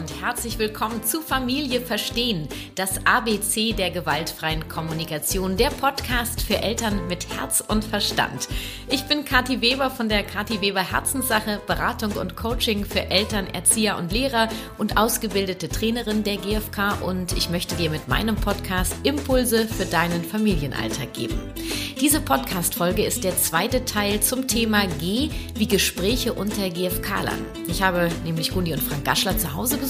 und herzlich willkommen zu Familie Verstehen, das ABC der gewaltfreien Kommunikation, der Podcast für Eltern mit Herz und Verstand. Ich bin Kathi Weber von der Kathi Weber Herzenssache, Beratung und Coaching für Eltern, Erzieher und Lehrer und ausgebildete Trainerin der GfK und ich möchte dir mit meinem Podcast Impulse für deinen Familienalltag geben. Diese Podcast-Folge ist der zweite Teil zum Thema G wie Gespräche unter GfK-Lern. Ich habe nämlich Gundi und Frank Gaschler zu Hause besucht.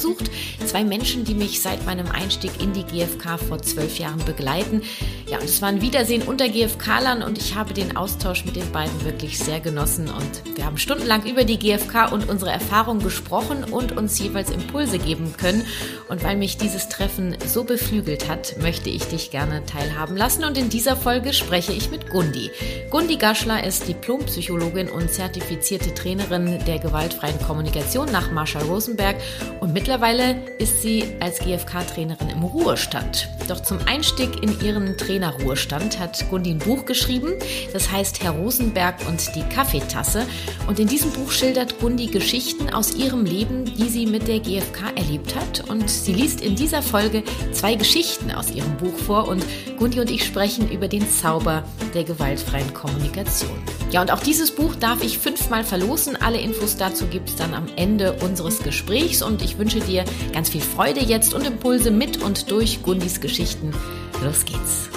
Zwei Menschen, die mich seit meinem Einstieg in die GfK vor zwölf Jahren begleiten. Ja, und es war ein Wiedersehen unter GfK-Lern und ich habe den Austausch mit den beiden wirklich sehr genossen. Und wir haben stundenlang über die GfK und unsere Erfahrungen gesprochen und uns jeweils Impulse geben können. Und weil mich dieses Treffen so beflügelt hat, möchte ich dich gerne teilhaben lassen. Und in dieser Folge spreche ich mit Gundi. Gundi Gaschler ist Diplompsychologin und zertifizierte Trainerin der gewaltfreien Kommunikation nach Marshall Rosenberg und mittlerweile ist sie als GFK-Trainerin im Ruhestand. Doch zum Einstieg in ihren Trainerruhestand hat Gundi ein Buch geschrieben, das heißt Herr Rosenberg und die Kaffeetasse. Und in diesem Buch schildert Gundi Geschichten aus ihrem Leben, die sie mit der GfK erlebt hat. Und sie liest in dieser Folge zwei Geschichten aus ihrem Buch vor und Gundi und ich sprechen über den Zauber der gewaltfreien Kommunikation. Ja, und auch dieses Buch darf ich fünfmal verlosen. Alle Infos dazu gibt es dann am Ende unseres Gesprächs und ich wünsche dir ganz viel Freude jetzt und Impulse mit und durch Gundis Geschichten. Los geht's.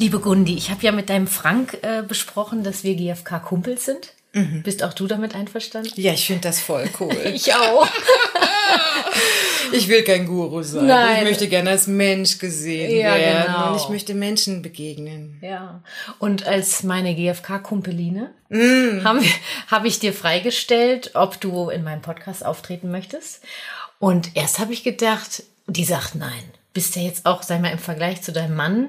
Liebe Gundi, ich habe ja mit deinem Frank äh, besprochen, dass wir GFK-Kumpels sind. Mhm. Bist auch du damit einverstanden? Ja, ich finde das voll cool. ich auch. ich will kein Guru sein. Nein. Ich möchte gerne als Mensch gesehen ja, werden. Genau. Und ich möchte Menschen begegnen. Ja. Und als meine GfK-Kumpeline mm. habe hab ich dir freigestellt, ob du in meinem Podcast auftreten möchtest. Und erst habe ich gedacht, die sagt nein. Bist ja jetzt auch, sei mal, im Vergleich zu deinem Mann,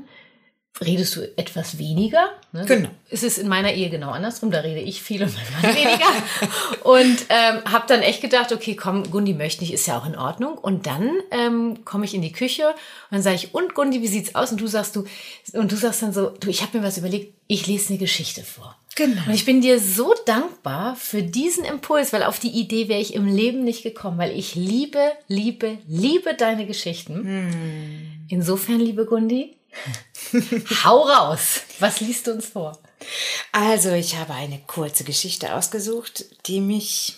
redest du etwas weniger. Ne? Genau. Es ist in meiner Ehe genau andersrum. Da rede ich viel und mein Mann weniger. und ähm, habe dann echt gedacht, okay, komm, Gundi möchte nicht, ist ja auch in Ordnung. Und dann ähm, komme ich in die Küche und dann sage ich, und Gundi, wie sieht's aus? Und du sagst du, und du sagst dann so, du, ich habe mir was überlegt, ich lese eine Geschichte vor. Genau. Und ich bin dir so dankbar für diesen Impuls, weil auf die Idee wäre ich im Leben nicht gekommen, weil ich liebe, liebe, liebe deine Geschichten. Hm. Insofern, liebe Gundi, Hau raus! Was liest du uns vor? Also, ich habe eine kurze Geschichte ausgesucht, die mich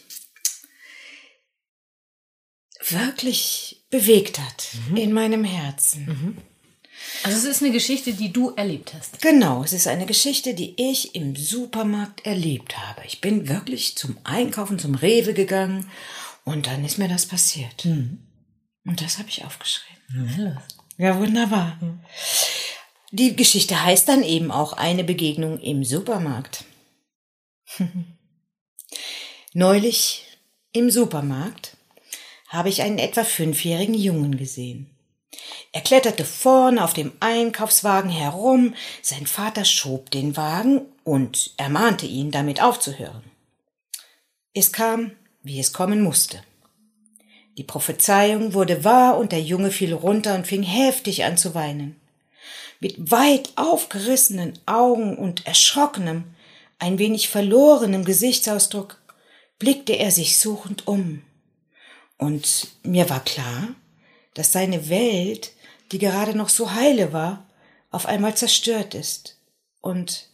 wirklich bewegt hat mhm. in meinem Herzen. Mhm. Also es ist eine Geschichte, die du erlebt hast. Genau, es ist eine Geschichte, die ich im Supermarkt erlebt habe. Ich bin wirklich zum Einkaufen, zum Rewe gegangen und dann ist mir das passiert. Mhm. Und das habe ich aufgeschrieben. Ja, ja, wunderbar. Die Geschichte heißt dann eben auch eine Begegnung im Supermarkt. Neulich im Supermarkt habe ich einen etwa fünfjährigen Jungen gesehen. Er kletterte vorne auf dem Einkaufswagen herum, sein Vater schob den Wagen und ermahnte ihn, damit aufzuhören. Es kam, wie es kommen musste. Die Prophezeiung wurde wahr und der Junge fiel runter und fing heftig an zu weinen. Mit weit aufgerissenen Augen und erschrockenem, ein wenig verlorenem Gesichtsausdruck blickte er sich suchend um. Und mir war klar, dass seine Welt, die gerade noch so heile war, auf einmal zerstört ist und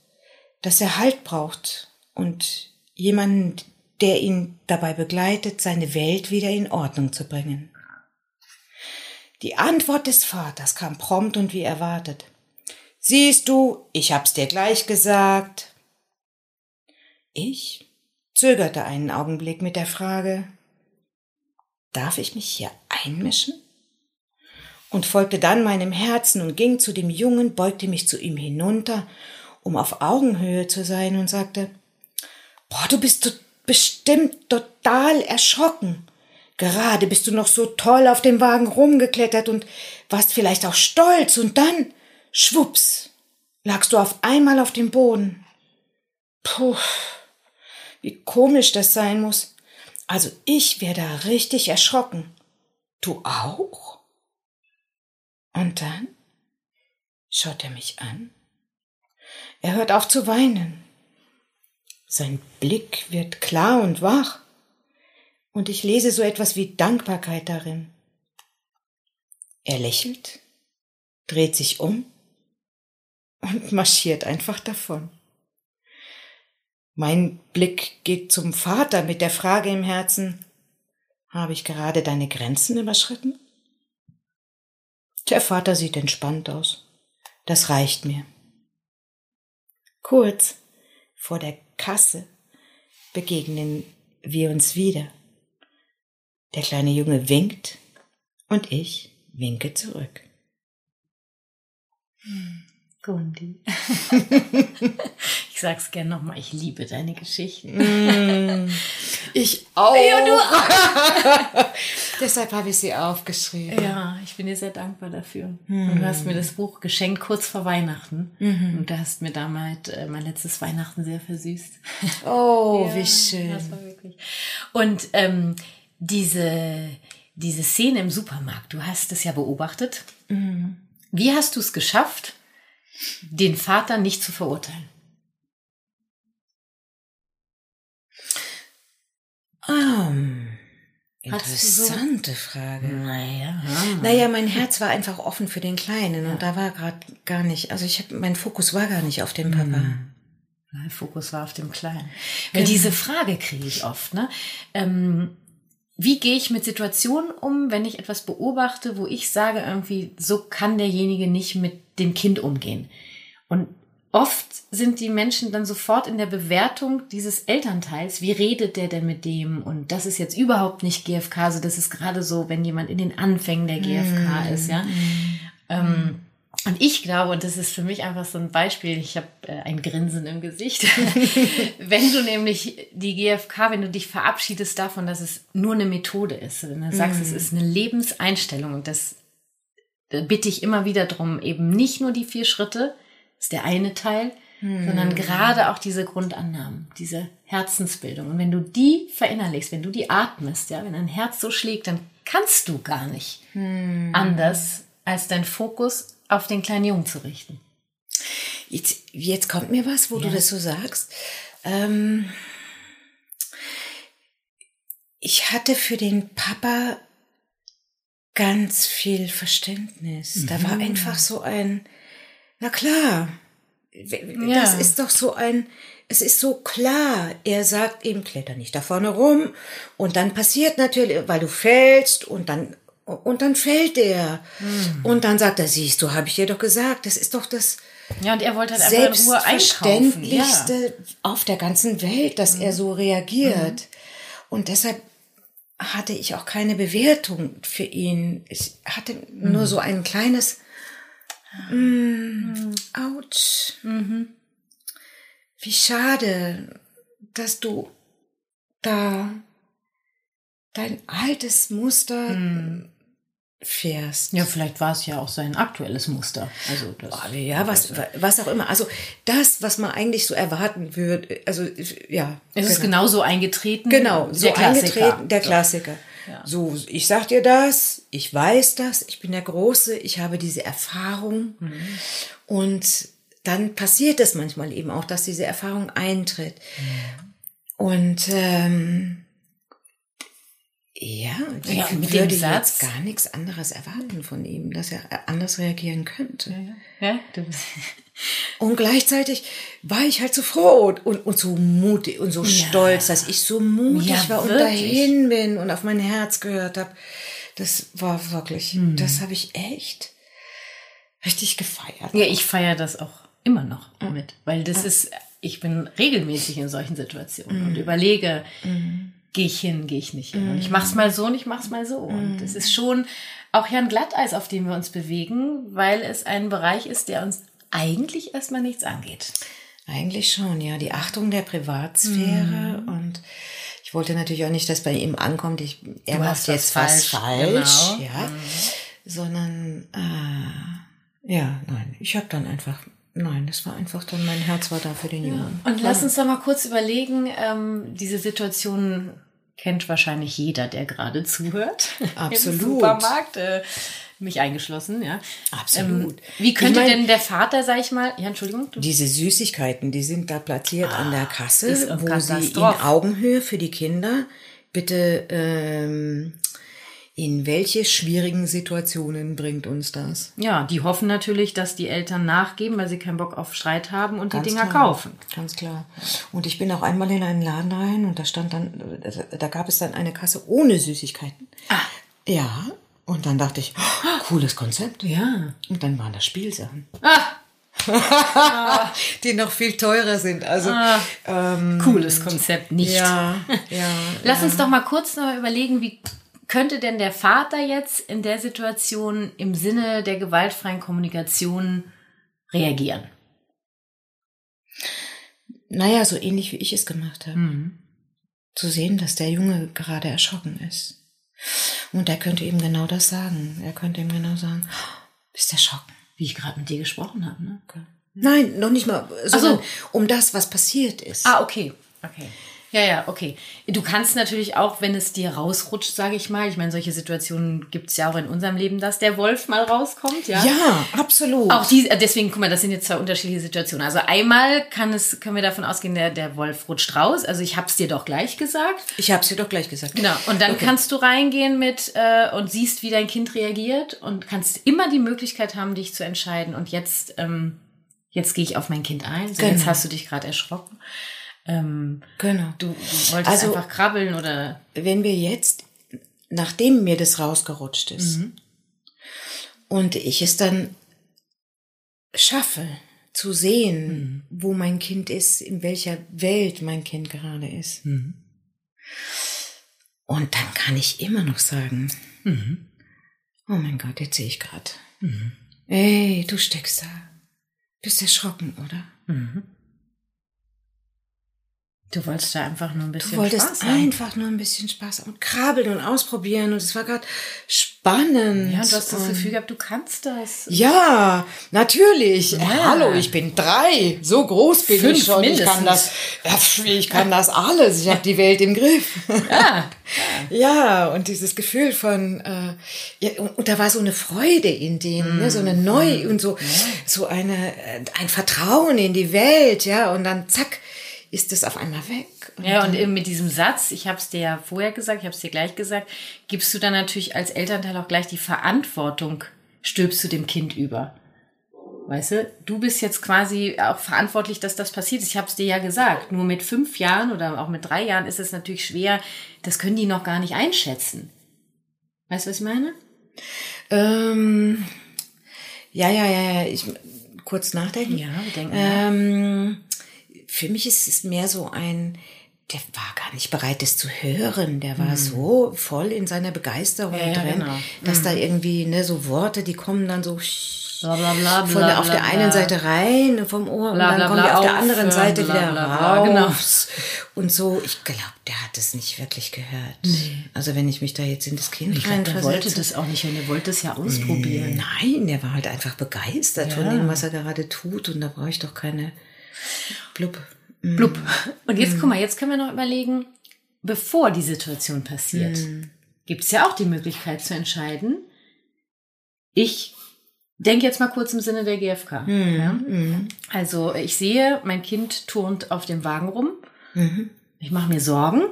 dass er Halt braucht und jemanden, der ihn dabei begleitet, seine Welt wieder in Ordnung zu bringen. Die Antwort des Vaters kam prompt und wie erwartet. Siehst du, ich hab's dir gleich gesagt. Ich zögerte einen Augenblick mit der Frage, darf ich mich hier einmischen? Und folgte dann meinem Herzen und ging zu dem Jungen, beugte mich zu ihm hinunter, um auf Augenhöhe zu sein und sagte, boah, du bist bestimmt total erschrocken. Gerade bist du noch so toll auf dem Wagen rumgeklettert und warst vielleicht auch stolz und dann, schwups, lagst du auf einmal auf dem Boden. Puh, wie komisch das sein muss. Also ich wäre da richtig erschrocken. Du auch? Und dann schaut er mich an. Er hört auf zu weinen. Sein Blick wird klar und wach. Und ich lese so etwas wie Dankbarkeit darin. Er lächelt, dreht sich um und marschiert einfach davon. Mein Blick geht zum Vater mit der Frage im Herzen, habe ich gerade deine Grenzen überschritten? Der Vater sieht entspannt aus. Das reicht mir. Kurz vor der Kasse begegnen wir uns wieder. Der kleine Junge winkt und ich winke zurück. Gundi. ich sag's gern nochmal, ich liebe deine Geschichten. Ich auch. Ja, du Deshalb habe ich sie aufgeschrieben. Ja, ich bin dir sehr dankbar dafür. Und du hast mir das Buch geschenkt kurz vor Weihnachten. Und du hast mir damals äh, mein letztes Weihnachten sehr versüßt. Oh, Ja, wie schön. Das war wirklich. Und ähm, diese, diese Szene im Supermarkt, du hast es ja beobachtet. Wie hast du es geschafft, den Vater nicht zu verurteilen? Ah, Hattest du so- interessante Frage. Naja. Naja, mein Herz war einfach offen für den Kleinen und da war gerade gar nicht, also ich hab, mein Fokus war gar nicht auf dem Papa. Der Fokus war auf dem Kleinen. Weil diese Frage kriege ich oft. Ne? Ähm, wie gehe ich mit Situationen um, wenn ich etwas beobachte, wo ich sage irgendwie, so kann derjenige nicht mit dem Kind umgehen. Und oft sind die Menschen dann sofort in der Bewertung dieses Elternteils. Wie redet der denn mit dem? Und das ist jetzt überhaupt nicht GFK. Also das ist gerade so, wenn jemand in den Anfängen der GFK ist, ja. Ähm, und ich glaube, und das ist für mich einfach so ein Beispiel, ich habe äh, ein Grinsen im Gesicht, wenn du nämlich die GfK, wenn du dich verabschiedest davon, dass es nur eine Methode ist, wenn du sagst, es ist eine Lebenseinstellung und das da bitte ich immer wieder drum, eben nicht nur die vier Schritte, ist der eine Teil, sondern gerade auch diese Grundannahmen, diese Herzensbildung. Und wenn du die verinnerlichst, wenn du die atmest, ja, wenn dein Herz so schlägt, dann kannst du gar nicht anders, als dein Fokus auf den kleinen Jungen zu richten. Jetzt, jetzt kommt mir was, wo du Ja. das so sagst. Ähm, ich hatte für den Papa ganz viel Verständnis. Da war einfach so ein, na klar, Ja. das ist doch so ein, es ist so klar. Er sagt ihm, kletter nicht da vorne rum. Und dann passiert natürlich, weil du fällst und dann, und dann fällt er. Und dann sagt er, siehst du, habe ich dir doch gesagt, das ist doch das, Ja, und er wollte halt einfach in Ruhe einkaufen. Ja. auf der ganzen Welt, dass er so reagiert. Und deshalb hatte ich auch keine Bewertung für ihn. Ich hatte nur so ein kleines mm, Autsch. Wie schade, dass du da dein altes Muster fährst. Ja, vielleicht war es ja auch sein aktuelles Muster. Also das, Ah, Ja, was, was auch immer. Also das, was man eigentlich so erwarten würde. Also ja. es ist genau. genauso eingetreten. Genau, so der Klassiker. eingetreten, der Klassiker. So, ich sag dir das, ich weiß das, ich bin der Große, ich habe diese Erfahrung. Und dann passiert es manchmal eben auch, dass diese Erfahrung eintritt. Und ähm, ja, ich Ja, mit würde dem Satz- jetzt gar nichts anderes erwarten von ihm, dass er anders reagieren könnte. Ja, du bist, Und gleichzeitig war ich halt so froh und, und, so mutig und so stolz, dass ich so mutig Ja, war und wirklich. dahin bin und auf mein Herz gehört habe. Das war wirklich, Hm. das habe ich echt richtig gefeiert. ja, ich feiere das auch immer noch mit, weil das ist, ich bin regelmäßig in solchen Situationen und überlege, gehe ich hin, gehe ich nicht hin. Und ich mach's mal so und ich mach's mal so. Und es ist schon auch ja ein Glatteis, auf dem wir uns bewegen, weil es ein Bereich ist, der uns eigentlich erstmal nichts angeht. Eigentlich schon, ja. Die Achtung der Privatsphäre Mhm. und ich wollte natürlich auch nicht, dass bei ihm ankommt, ich, er Du macht jetzt was falsch, falsch, genau. ja. Sondern, äh, ja, nein, ich habe dann einfach, nein, das war einfach dann, mein Herz war da für den Jungen. Und lass uns doch mal kurz überlegen, ähm, diese Situation kennt wahrscheinlich jeder, der gerade zuhört. Absolut. Im Supermarkt, äh, mich eingeschlossen, ja. Absolut. Ähm, wie könnte Ich mein- denn der Vater, sag ich mal, ja, Entschuldigung, du, Diese Süßigkeiten, die sind da platziert an der Kasse, ist eine wo sie in. Augenhöhe für die Kinder Bitte, ähm, in welche schwierigen Situationen bringt uns das? Ja, die hoffen natürlich, dass die Eltern nachgeben, weil sie keinen Bock auf Streit haben und Ganz die Dinger klar. kaufen. Ganz klar. Und ich bin auch einmal in einen Laden rein und da stand dann, da gab es dann eine Kasse ohne Süßigkeiten. Ah. Ja. Und dann dachte ich, oh, cooles Konzept. Ja. Und dann waren das Spielsachen. Ah, Die noch viel teurer sind. Also, ähm, cooles Konzept, nicht. ja, ja. Lass uns doch mal kurz noch überlegen, wie könnte denn der Vater jetzt in der Situation im Sinne der gewaltfreien Kommunikation reagieren? Naja, so ähnlich wie ich es gemacht habe. Mhm. Zu sehen, dass der Junge gerade erschrocken ist. Und er könnte ihm genau das sagen. Er könnte ihm genau sagen, "Oh, bist erschrocken. Wie ich gerade mit dir gesprochen habe, ne? Nein, noch nicht mal, so. sondern um das, was passiert ist. Ah, okay. Okay. Ja, ja, okay. Du kannst natürlich auch, wenn es dir rausrutscht, sage ich mal, ich meine, solche Situationen gibt es ja auch in unserem Leben, dass der Wolf mal rauskommt, ja? Ja, absolut. Auch die, deswegen, guck mal, das sind jetzt zwei unterschiedliche Situationen. Also einmal kann es, können wir davon ausgehen, der, der Wolf rutscht raus. Also ich hab's dir doch gleich gesagt. Ich habe es dir doch gleich gesagt. Genau. Und dann kannst du reingehen mit äh, und siehst, wie dein Kind reagiert und kannst immer die Möglichkeit haben, dich zu entscheiden. Und jetzt, ähm, jetzt gehe ich auf mein Kind ein. So, Jetzt Genau. hast du dich gerade erschrocken. Ähm, Genau. du, du wolltest Also- einfach krabbeln oder Wenn wir jetzt, nachdem mir das rausgerutscht ist, Mhm. und ich es dann schaffe zu sehen, Mhm. wo mein Kind ist, in welcher Welt mein Kind gerade ist. Mhm. Und dann kann ich immer noch sagen, Mhm. oh mein Gott, jetzt sehe ich gerade. Ey, du steckst da. Bist erschrocken, oder? Du wolltest da einfach nur ein bisschen Du wolltest Spaß haben. einfach nur ein bisschen Spaß und krabbeln und ausprobieren und es war gerade spannend. Ja, und du hast das Gefühl gehabt, du kannst das. Ja, natürlich. Ja. Hallo, ich bin drei. So groß bin Fünf ich schon. Ich kann das, mindestens. ja, ich kann das alles. Ich habe die Welt im Griff. Ja. Ja, und dieses Gefühl von, äh, ja, und, und da war so eine Freude in dem, ne, so eine Mm. Neu und so, so eine, äh, ein Vertrauen in die Welt, ja, und dann zack, ist es auf einmal weg. Ja, und eben mit diesem Satz, ich habe es dir ja vorher gesagt, ich habe es dir gleich gesagt, gibst du dann natürlich als Elternteil auch gleich die Verantwortung, stülpst du dem Kind über. Weißt du, du bist jetzt quasi auch verantwortlich, dass das passiert ist. Ich habe es dir ja gesagt. Nur mit fünf Jahren oder auch mit drei Jahren ist es natürlich schwer. Das können die noch gar nicht einschätzen. Weißt du, was ich meine? Ähm, ja, ja, ja, ja, ich, kurz nachdenken. Ja, wir denken. Ähm, für mich ist es mehr so ein, der war gar nicht bereit, das zu hören. Der war so voll in seiner Begeisterung Mhm. Ja, drin, genau. dass da irgendwie ne, so Worte, die kommen dann so Bla, bla, bla, von der, auf der einen Seite rein vom Ohr und dann kommen die auf der anderen Seite wieder genau. raus. Und so, ich glaube, der hat es nicht wirklich gehört. Also wenn ich mich da jetzt in das Kind Ich glaube, der wollte das auch nicht hören. Der wollte es ja ausprobieren. Nein, der war halt einfach begeistert von Ja. dem, was er gerade tut. Und da brauche ich doch keine Blub. Blub. Und jetzt, Mhm. guck mal, jetzt können wir noch überlegen, bevor die Situation passiert, Mhm. gibt es ja auch die Möglichkeit zu entscheiden. Ich denke jetzt mal kurz im Sinne der GfK. Mhm. Ja? Also ich sehe, mein Kind turnt auf dem Wagen rum. Mhm. Ich mache mir Sorgen,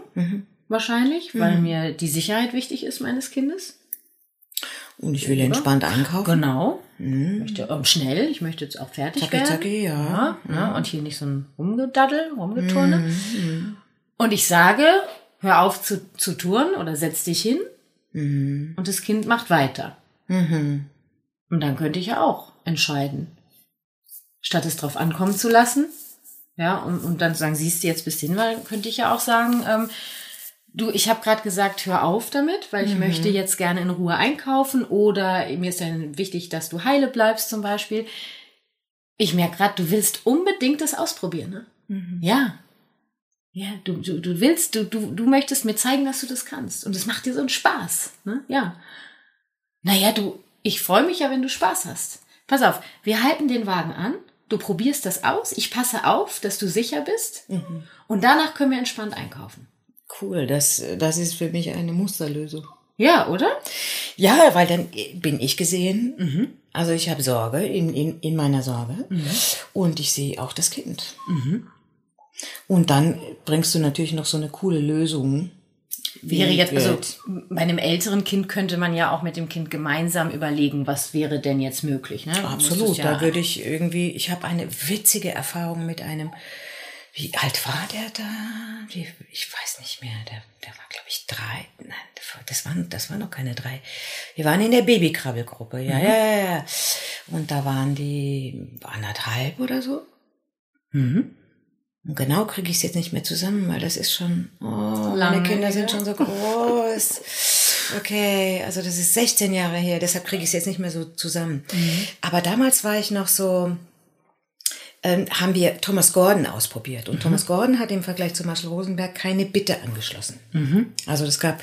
wahrscheinlich, weil mir die Sicherheit wichtig ist meines Kindes. Und ich will entspannt einkaufen. Genau. Ich möchte ähm, schnell, ich möchte jetzt auch fertig Zacki, werden. zacki, ja. Ja, ne? Und hier nicht so ein Rumgedaddel, Rumgeturne. Mhm, Und ich sage, hör auf zu, zu turnen oder setz dich hin. Mhm. Und das Kind macht weiter. Und dann könnte ich ja auch entscheiden, statt es drauf ankommen zu lassen. Ja, und, und dann sagen, siehst du jetzt bis hin, weil könnte ich ja auch sagen, ähm, du, ich habe gerade gesagt, hör auf damit, weil ich Mhm. möchte jetzt gerne in Ruhe einkaufen oder mir ist dann wichtig, dass du heile bleibst zum Beispiel. Ich merke gerade, du willst unbedingt das ausprobieren, ne? Mhm. Ja. Ja, du, du, du willst, du, du, du möchtest mir zeigen, dass du das kannst. Und es macht dir so einen Spaß, ne? Ja. Naja, du, ich freue mich ja, wenn du Spaß hast. Pass auf, wir halten den Wagen an, du probierst das aus, ich passe auf, dass du sicher bist und danach können wir entspannt einkaufen. Cool, das, das ist für mich eine Musterlösung. Ja, oder? Ja, weil dann bin ich gesehen. Mhm. Also ich habe Sorge in, in, in meiner Sorge. Und ich sehe auch das Kind. Mhm. Und dann bringst du natürlich noch so eine coole Lösung Wäre jetzt, also bei einem älteren Kind könnte man ja auch mit dem Kind gemeinsam überlegen, was wäre denn jetzt möglich. Ne? Absolut, ja, da würde ich irgendwie, ich habe eine witzige Erfahrung mit einem, wie alt war der da? Wie, ich weiß nicht mehr, der, der war glaube ich drei, nein, das waren, das waren noch keine drei. Wir waren in der Babykrabbelgruppe, ja, ja, ja, ja. Und da waren die anderthalb oder so. Mhm. Und genau kriege ich es jetzt nicht mehr zusammen, weil das ist schon, oh, meine Kinder sind schon so groß. Okay, also das ist 16 Jahre her, deshalb kriege ich es jetzt nicht mehr so zusammen. Aber damals war ich noch so, ähm, haben wir Thomas Gordon ausprobiert. Und Thomas Gordon hat im Vergleich zu Marshall Rosenberg keine Bitte angeschlossen. Also es gab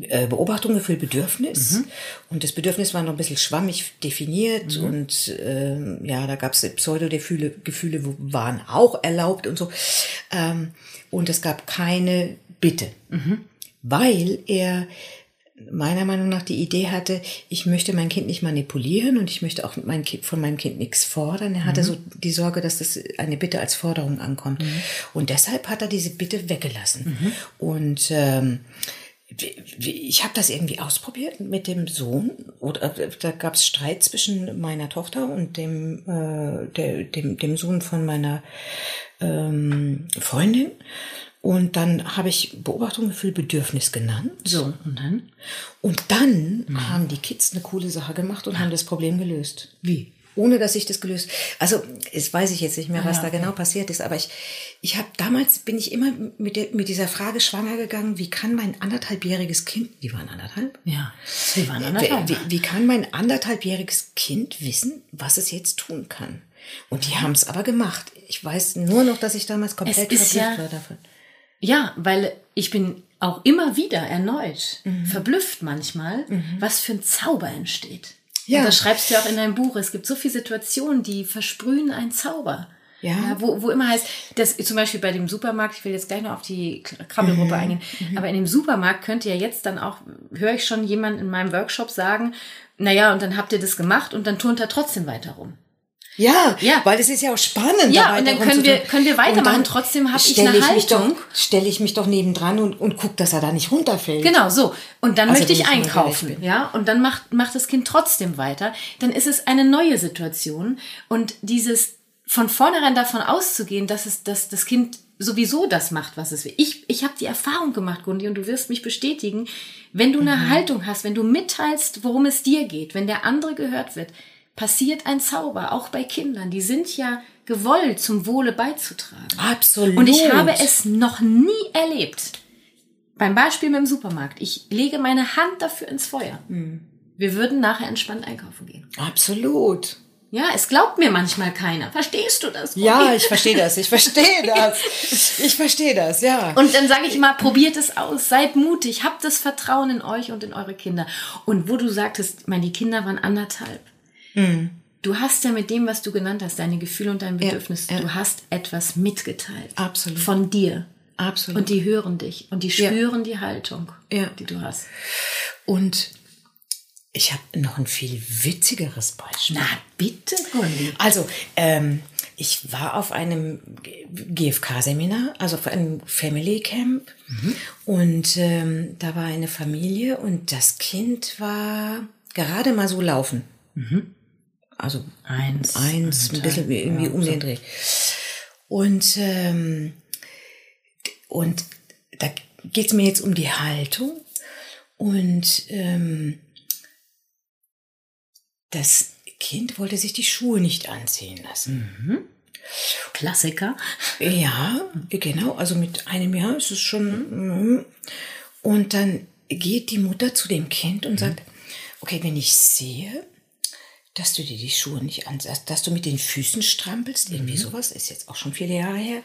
äh, Beobachtung, Gefühl, Bedürfnis. Und das Bedürfnis war noch ein bisschen schwammig definiert. Und ähm, ja, da gab es Pseudogefühle, Gefühle waren auch erlaubt und so. Ähm, und es gab keine Bitte. Weil er meiner Meinung nach die Idee hatte, ich möchte mein Kind nicht manipulieren und ich möchte auch mein kind, von meinem Kind nichts fordern. Er hatte so die Sorge, dass das eine Bitte als Forderung ankommt. Und deshalb hat er diese Bitte weggelassen. Und ähm, ich habe das irgendwie ausprobiert mit dem Sohn. Oder äh, da gab es Streit zwischen meiner Tochter und dem, äh, der, dem, dem Sohn von meiner ähm, Freundin. Und dann habe ich Beobachtung, Gefühl, Bedürfnis genannt. So, und dann? Und dann haben die Kids eine coole Sache gemacht und haben das Problem gelöst. Wie? Ohne dass ich das gelöst. Also, es weiß ich jetzt nicht mehr, was ja, da genau passiert ist, aber ich, ich habe damals bin ich immer mit, der, mit dieser Frage schwanger gegangen, wie kann mein anderthalbjähriges Kind, die waren anderthalb? Ja, wir waren Wie, anderthalb. wie, wie kann mein anderthalbjähriges Kind wissen, was es jetzt tun kann? Und die haben es aber gemacht. Ich weiß nur noch, dass ich damals komplett verblüfft ja- war davon. Ja, weil ich bin auch immer wieder erneut Mhm. verblüfft manchmal, was für ein Zauber entsteht. Ja. Und das schreibst du ja auch in deinem Buch. Es gibt so viele Situationen, die versprühen einen Zauber. Ja. wo, wo immer heißt, dass zum Beispiel bei dem Supermarkt, ich will jetzt gleich noch auf die Krabbelgruppe Mhm. eingehen, aber in dem Supermarkt könnte ja jetzt dann auch, höre ich schon jemand in meinem Workshop sagen, naja, und dann habt ihr das gemacht und dann turnt er trotzdem weiter rum. Ja, Ja. weil es ist ja auch spannend. Ja, und dann können wir- können wir weitermachen. Trotzdem hab ich eine Haltung. Stelle ich mich doch nebendran und, und guck, dass er da nicht runterfällt. Genau, so. Und dann Also möchte ich ich einkaufen, ja. Und dann macht, macht das Kind trotzdem weiter. Dann ist es eine neue Situation. Und dieses von vornherein davon auszugehen, dass es, dass das Kind sowieso das macht, was es will. Ich, ich habe die Erfahrung gemacht, Gundi, und du wirst mich bestätigen, wenn du eine Mhm. Haltung hast, wenn du mitteilst, worum es dir geht, wenn der andere gehört wird, passiert ein Zauber, auch bei Kindern. Die sind ja gewollt, zum Wohle beizutragen. Absolut. Und ich habe es noch nie erlebt. Beim Beispiel mit dem Supermarkt. Ich lege meine Hand dafür ins Feuer. Wir würden nachher entspannt einkaufen gehen. Absolut. Ja, es glaubt mir manchmal keiner. Verstehst du das? Ja, Robby? ich verstehe das. Ich verstehe das. Ich verstehe das, ja. Und dann sage ich immer, probiert es aus, seid mutig, habt das Vertrauen in euch und in eure Kinder. Und wo du sagtest, meine, Kinder waren anderthalb. Du hast ja mit dem, was du genannt hast, deine Gefühle und dein Bedürfnis, ja. du hast etwas mitgeteilt. Absolut. Von dir. Absolut. Und die hören dich und die Ja. spüren die Haltung, Ja. die du hast. Und ich habe noch ein viel witzigeres Beispiel. Na bitte, Gundi. Also, ähm, ich war auf einem GFK-Seminar, also auf einem Family Camp. Und ähm, da war eine Familie und das Kind war gerade mal so laufen. Also Eins, eins, ein bisschen wie- irgendwie ja, um den Dreh. Und, ähm, und da geht's mir jetzt um die Haltung. Und ähm, das Kind wollte sich die Schuhe nicht anziehen lassen. Klassiker. Ja, genau. Also mit einem Jahr ist es schon. mhm. Und dann geht die Mutter zu dem Kind und sagt: Okay, wenn ich sehe, dass du dir die Schuhe nicht anziehst, dass du mit den Füßen strampelst, irgendwie sowas, ist jetzt auch schon viele Jahre her.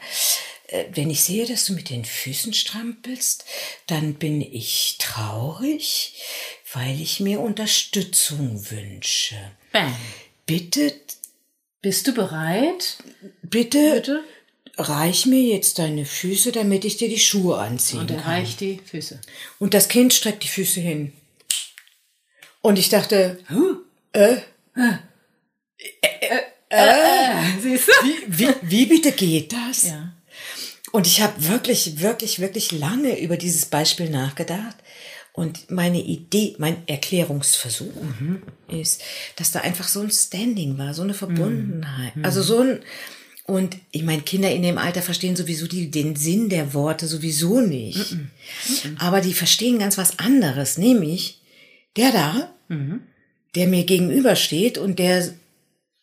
Äh, Wenn ich sehe, dass du mit den Füßen strampelst, dann bin ich traurig, weil ich mir Unterstützung wünsche. Bam. Bitte, Bist du bereit? bitte, Bitte. reich mir jetzt deine Füße, damit ich dir die Schuhe anziehen Und er kann. reicht die Füße. Und das Kind streckt die Füße hin. Und ich dachte, Siehst du? wie, wie, wie bitte geht das? Ja. Und ich habe wirklich, wirklich, wirklich lange über dieses Beispiel nachgedacht. Und meine Idee, mein Erklärungsversuch mhm. ist, dass da einfach so ein Standing war, so eine Verbundenheit. Mhm. Also so ein, und ich meine, Kinder in dem Alter verstehen sowieso die, den Sinn der Worte sowieso nicht. Mhm. Aber die verstehen ganz was anderes, nämlich der da, mhm. Der mir gegenübersteht und der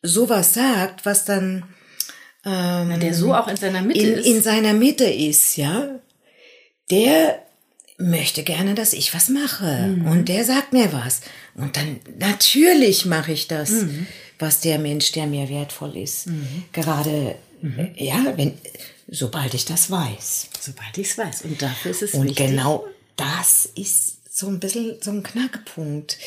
sowas sagt, was dann ähm, Na, der so auch in seiner Mitte in, ist. In seiner Mitte ist, ja. Der möchte gerne, dass ich was mache. Mhm. Und der sagt mir was. Und dann, natürlich mache ich das, mhm. was der Mensch, der mir wertvoll ist, mhm. gerade, mhm. ja, wenn, sobald ich das weiß. Sobald ich es weiß. Und dafür ist es Und wichtig. genau das ist so ein bisschen so ein Knackpunkt.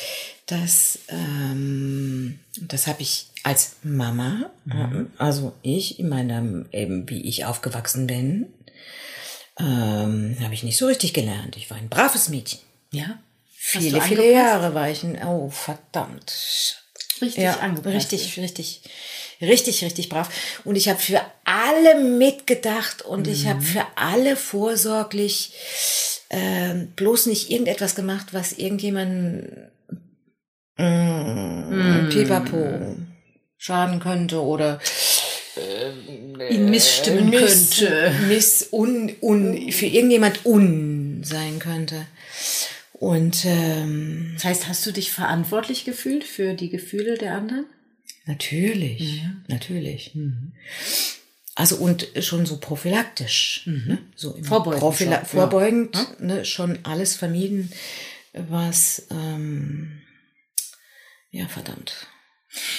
dass, ähm, das habe ich als Mama, mhm. also ich in meinem, eben wie ich aufgewachsen bin, ähm, habe ich nicht so richtig gelernt. Ich war ein braves Mädchen. Ja. Viele, viele Jahre war ich ein, oh, verdammt. Richtig ja, angepasst. Richtig, richtig, richtig, richtig brav. Und ich habe für alle mitgedacht und mhm. ich habe für alle vorsorglich äh, bloß nicht irgendetwas gemacht, was irgendjemanden mm, mm. pipapo schaden könnte oder äh, ihn missstimmen miss, könnte. Miss, un, un, für irgendjemand un sein könnte. Und ähm, das heißt, hast du dich verantwortlich gefühlt für die Gefühle der anderen? Natürlich, ja. natürlich. Mhm. Also und schon so prophylaktisch, mhm. ne? so vorbeugend, Prophyla schon. vorbeugend, ja. ne? schon alles vermieden, was ähm, ja verdammt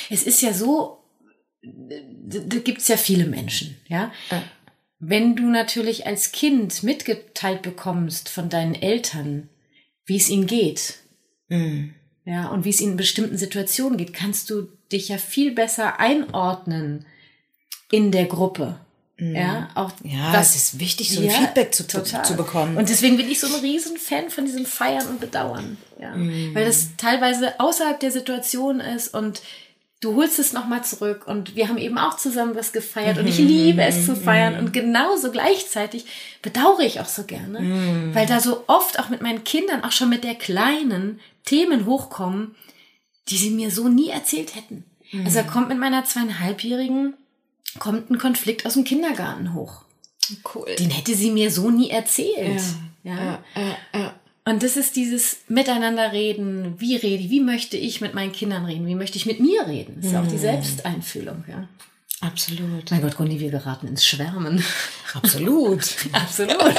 es ist ja so, da gibt's ja viele Menschen, ja. ja. Wenn du natürlich als Kind mitgeteilt bekommst von deinen Eltern, wie es ihnen geht, mhm. ja, und wie es ihnen in bestimmten Situationen geht, kannst du dich ja viel besser einordnen in der Gruppe. Mhm. Ja, auch ja, das, es ist wichtig, so ein ja, Feedback zu, total. zu bekommen. Und deswegen bin ich so ein Riesenfan von diesem Feiern und Bedauern. Ja. Mhm. Weil das teilweise außerhalb der Situation ist und du holst es nochmal zurück und wir haben eben auch zusammen was gefeiert und ich mhm. liebe es zu feiern mhm. und genauso gleichzeitig bedauere ich auch so gerne, mhm. weil da so oft auch mit meinen Kindern, auch schon mit der Kleinen, Themen hochkommen, die sie mir so nie erzählt hätten. Also da kommt mit meiner zweieinhalbjährigen, kommt ein Konflikt aus dem Kindergarten hoch. Cool. Den hätte sie mir so nie erzählt. Ja. ja. ja, ja und das ist dieses Miteinander reden. Wie rede ich? Wie möchte ich mit meinen Kindern reden? Wie möchte ich mit mir reden? Das ist ja auch die hm. Selbsteinfühlung, ja. Absolut. Mein Gott, Gundi, wir geraten ins Schwärmen. Absolut. Absolut.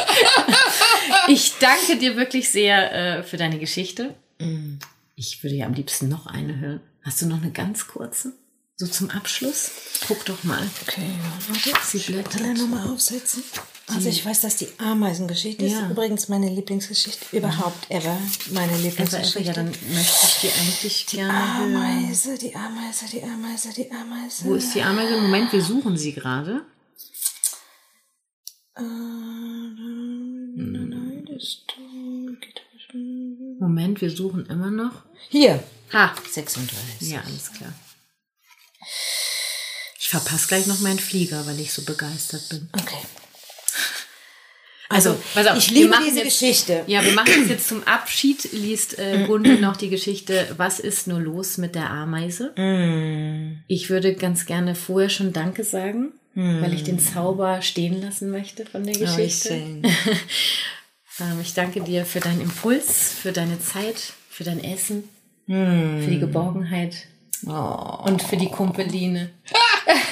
ich danke dir wirklich sehr äh, für deine Geschichte. Mm. Ich würde ja am liebsten noch eine hören. Hast du noch eine ganz kurze? So zum Abschluss? Guck doch mal. Okay, warte. Sie blättert. nochmal aufsetzen. Also ich weiß, dass die Ameisengeschichte ja. ist übrigens meine Lieblingsgeschichte überhaupt ever. Meine Lieblingsgeschichte. Ever, ever. Ja, dann möchte ich die eigentlich die gerne Ameise, hören. Die Ameise, die Ameise, die Ameise. Wo ist die Ameise? Moment, wir suchen sie gerade. Moment, wir suchen immer noch. Hier. Ha. 36. Ja, alles klar. Ich verpasse gleich noch meinen Flieger, weil ich so begeistert bin. Okay. Also, also ich liebe diese jetzt, Geschichte. Ja, wir machen es jetzt zum Abschied. Liest äh, Gundi noch die Geschichte Was ist nur los mit der Ameise? Mm. Ich würde ganz gerne vorher schon Danke sagen, mm. weil ich den Zauber stehen lassen möchte von der Geschichte. Oh, ich danke dir für deinen Impuls, für deine Zeit, für dein Essen, mm. für die Geborgenheit oh. und für die Kumpeline.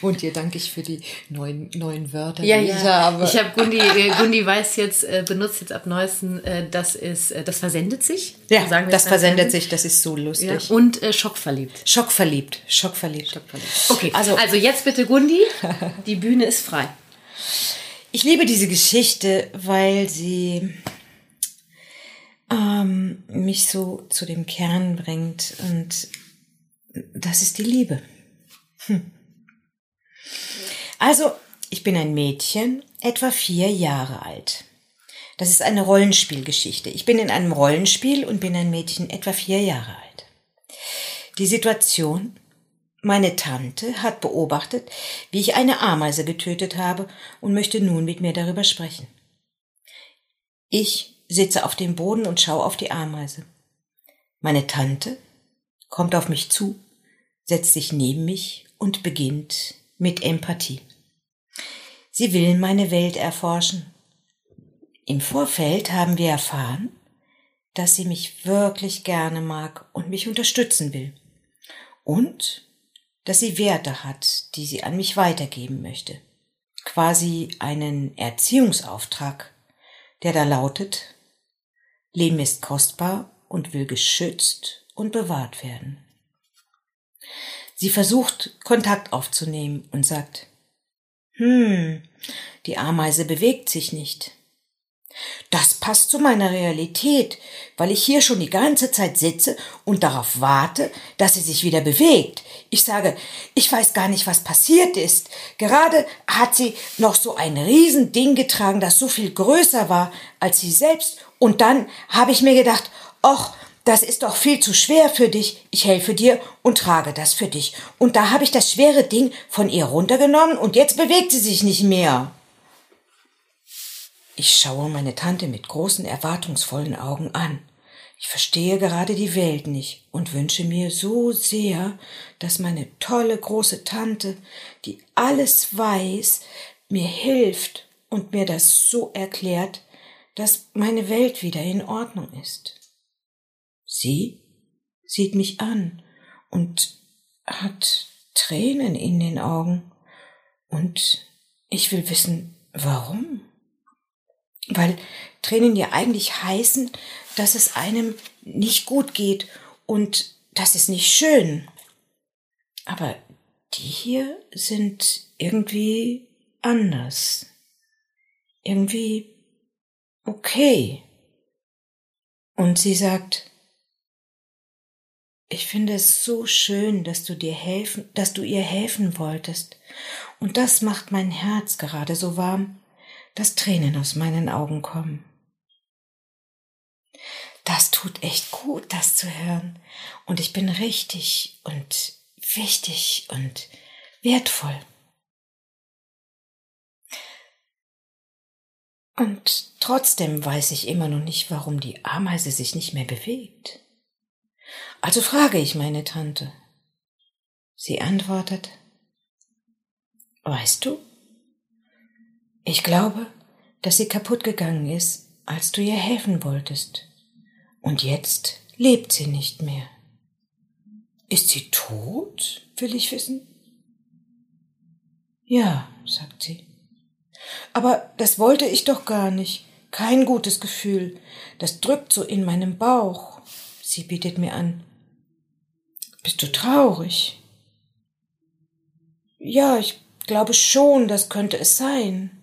Und dir danke ich für die neuen, neuen Wörter, ja, die ja. ich habe. Ich habe Gundi, äh, Gundi weiß jetzt, äh, benutzt jetzt ab neuesten, äh, das ist, das versendet sich. Ja, sagen das versendet sich, das ist so lustig. Ja. Und äh, schockverliebt. Schockverliebt, schockverliebt. Schockverliebt. Okay, also, also jetzt bitte Gundi, die Bühne ist frei. Ich liebe diese Geschichte, weil sie ähm, mich so zu dem Kern bringt und das ist die Liebe. Hm. Also, ich bin ein Mädchen, etwa vier Jahre alt. Das ist eine Rollenspielgeschichte. Ich bin in einem Rollenspiel und bin ein Mädchen etwa vier Jahre alt. Die Situation, Meine Tante hat beobachtet, wie ich eine Ameise getötet habe und möchte nun mit mir darüber sprechen. Ich sitze auf dem Boden und schaue auf die Ameise. Meine Tante kommt auf mich zu, setzt sich neben mich und beginnt mit Empathie. Sie will meine Welt erforschen. Im Vorfeld haben wir erfahren, dass sie mich wirklich gerne mag und mich unterstützen will. Und dass sie Werte hat, die sie an mich weitergeben möchte. Quasi einen Erziehungsauftrag, der da lautet, Leben ist kostbar und will geschützt und bewahrt werden. Sie versucht Kontakt aufzunehmen und sagt, hm, die Ameise bewegt sich nicht. Das passt zu meiner Realität, weil ich hier schon die ganze Zeit sitze und darauf warte, dass sie sich wieder bewegt. Ich sage, ich weiß gar nicht, was passiert ist. Gerade hat sie noch so ein Riesending getragen, das so viel größer war als sie selbst. Und dann habe ich mir gedacht, och, das ist doch viel zu schwer für dich. Ich helfe dir und trage das für dich. Und da habe ich das schwere Ding von ihr runtergenommen und jetzt bewegt sie sich nicht mehr. Ich schaue meine Tante mit großen, erwartungsvollen Augen an. Ich verstehe gerade die Welt nicht und wünsche mir so sehr, dass meine tolle große Tante, die alles weiß, mir hilft und mir das so erklärt, dass meine Welt wieder in Ordnung ist. Sie sieht mich an und hat Tränen in den Augen und ich will wissen, warum weil Tränen ja eigentlich heißen, dass es einem nicht gut geht und das ist nicht schön. Aber die hier sind irgendwie anders. Irgendwie okay. Und sie sagt, ich finde es so schön, dass du dir helfen, dass du ihr helfen wolltest. Und das macht mein Herz gerade so warm dass Tränen aus meinen Augen kommen. Das tut echt gut, das zu hören. Und ich bin richtig und wichtig und wertvoll. Und trotzdem weiß ich immer noch nicht, warum die Ameise sich nicht mehr bewegt. Also frage ich meine Tante. Sie antwortet, Weißt du, ich glaube, dass sie kaputt gegangen ist, als du ihr helfen wolltest. Und jetzt lebt sie nicht mehr. Ist sie tot, will ich wissen? Ja, sagt sie. Aber das wollte ich doch gar nicht. Kein gutes Gefühl. Das drückt so in meinem Bauch. Sie bietet mir an. Bist du traurig? Ja, ich glaube schon, das könnte es sein.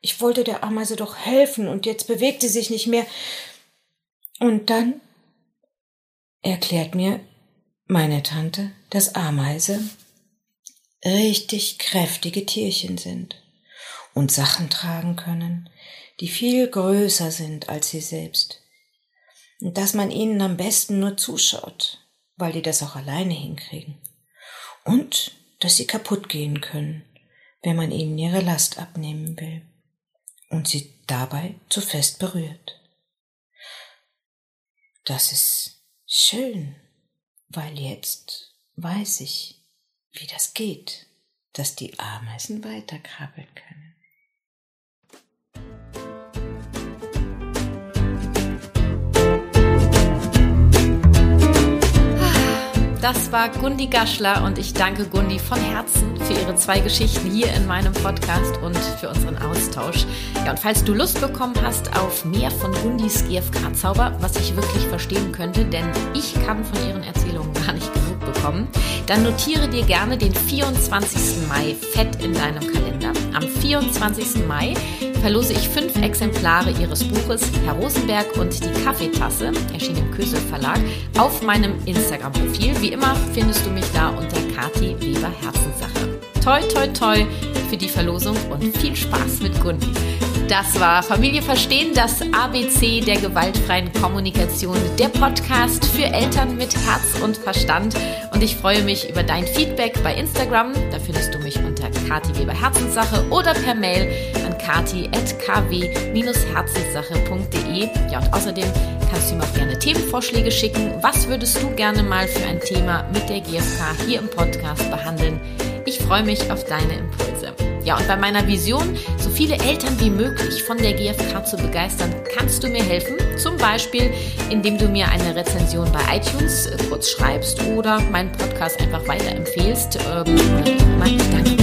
Ich wollte der Ameise doch helfen und jetzt bewegt sie sich nicht mehr. Und dann erklärt mir meine Tante, dass Ameise richtig kräftige Tierchen sind und Sachen tragen können, die viel größer sind als sie selbst. Und dass man ihnen am besten nur zuschaut, weil die das auch alleine hinkriegen. Und dass sie kaputt gehen können, wenn man ihnen ihre Last abnehmen will und sie dabei zu fest berührt. Das ist schön, weil jetzt weiß ich, wie das geht, dass die Ameisen weiterkrabbeln können. Das war Gundi Gaschler und ich danke Gundi von Herzen für ihre zwei Geschichten hier in meinem Podcast und für unseren Austausch. Ja, und falls du Lust bekommen hast auf mehr von Gundis GFK-Zauber, was ich wirklich verstehen könnte, denn ich kann von ihren Erzählungen gar nicht genug bekommen, dann notiere dir gerne den 24. Mai fett in deinem Kalender. Am 24. Mai verlose ich fünf Exemplare ihres Buches Herr Rosenberg und die Kaffeetasse, erschienen im Kösel Verlag, auf meinem Instagram-Profil. Wie immer findest du mich da unter Kati Weber Herzenssache. Toi, toi, toi für die Verlosung und viel Spaß mit Gundi. Das war Familie verstehen, das ABC der gewaltfreien Kommunikation, der Podcast für Eltern mit Herz und Verstand. Und ich freue mich über dein Feedback bei Instagram. Da findest du mich unter Kati Weber Herzenssache oder per Mail an kati.kw-herzenssache.de. Ja, und außerdem kannst du mir auch gerne Themenvorschläge schicken. Was würdest du gerne mal für ein Thema mit der GfK hier im Podcast behandeln? Ich freue mich auf deine Impulse. Ja, und bei meiner Vision, so viele Eltern wie möglich von der GfK zu begeistern, kannst du mir helfen. Zum Beispiel, indem du mir eine Rezension bei iTunes äh, kurz schreibst oder meinen Podcast einfach weiterempfehlst. Ähm, danke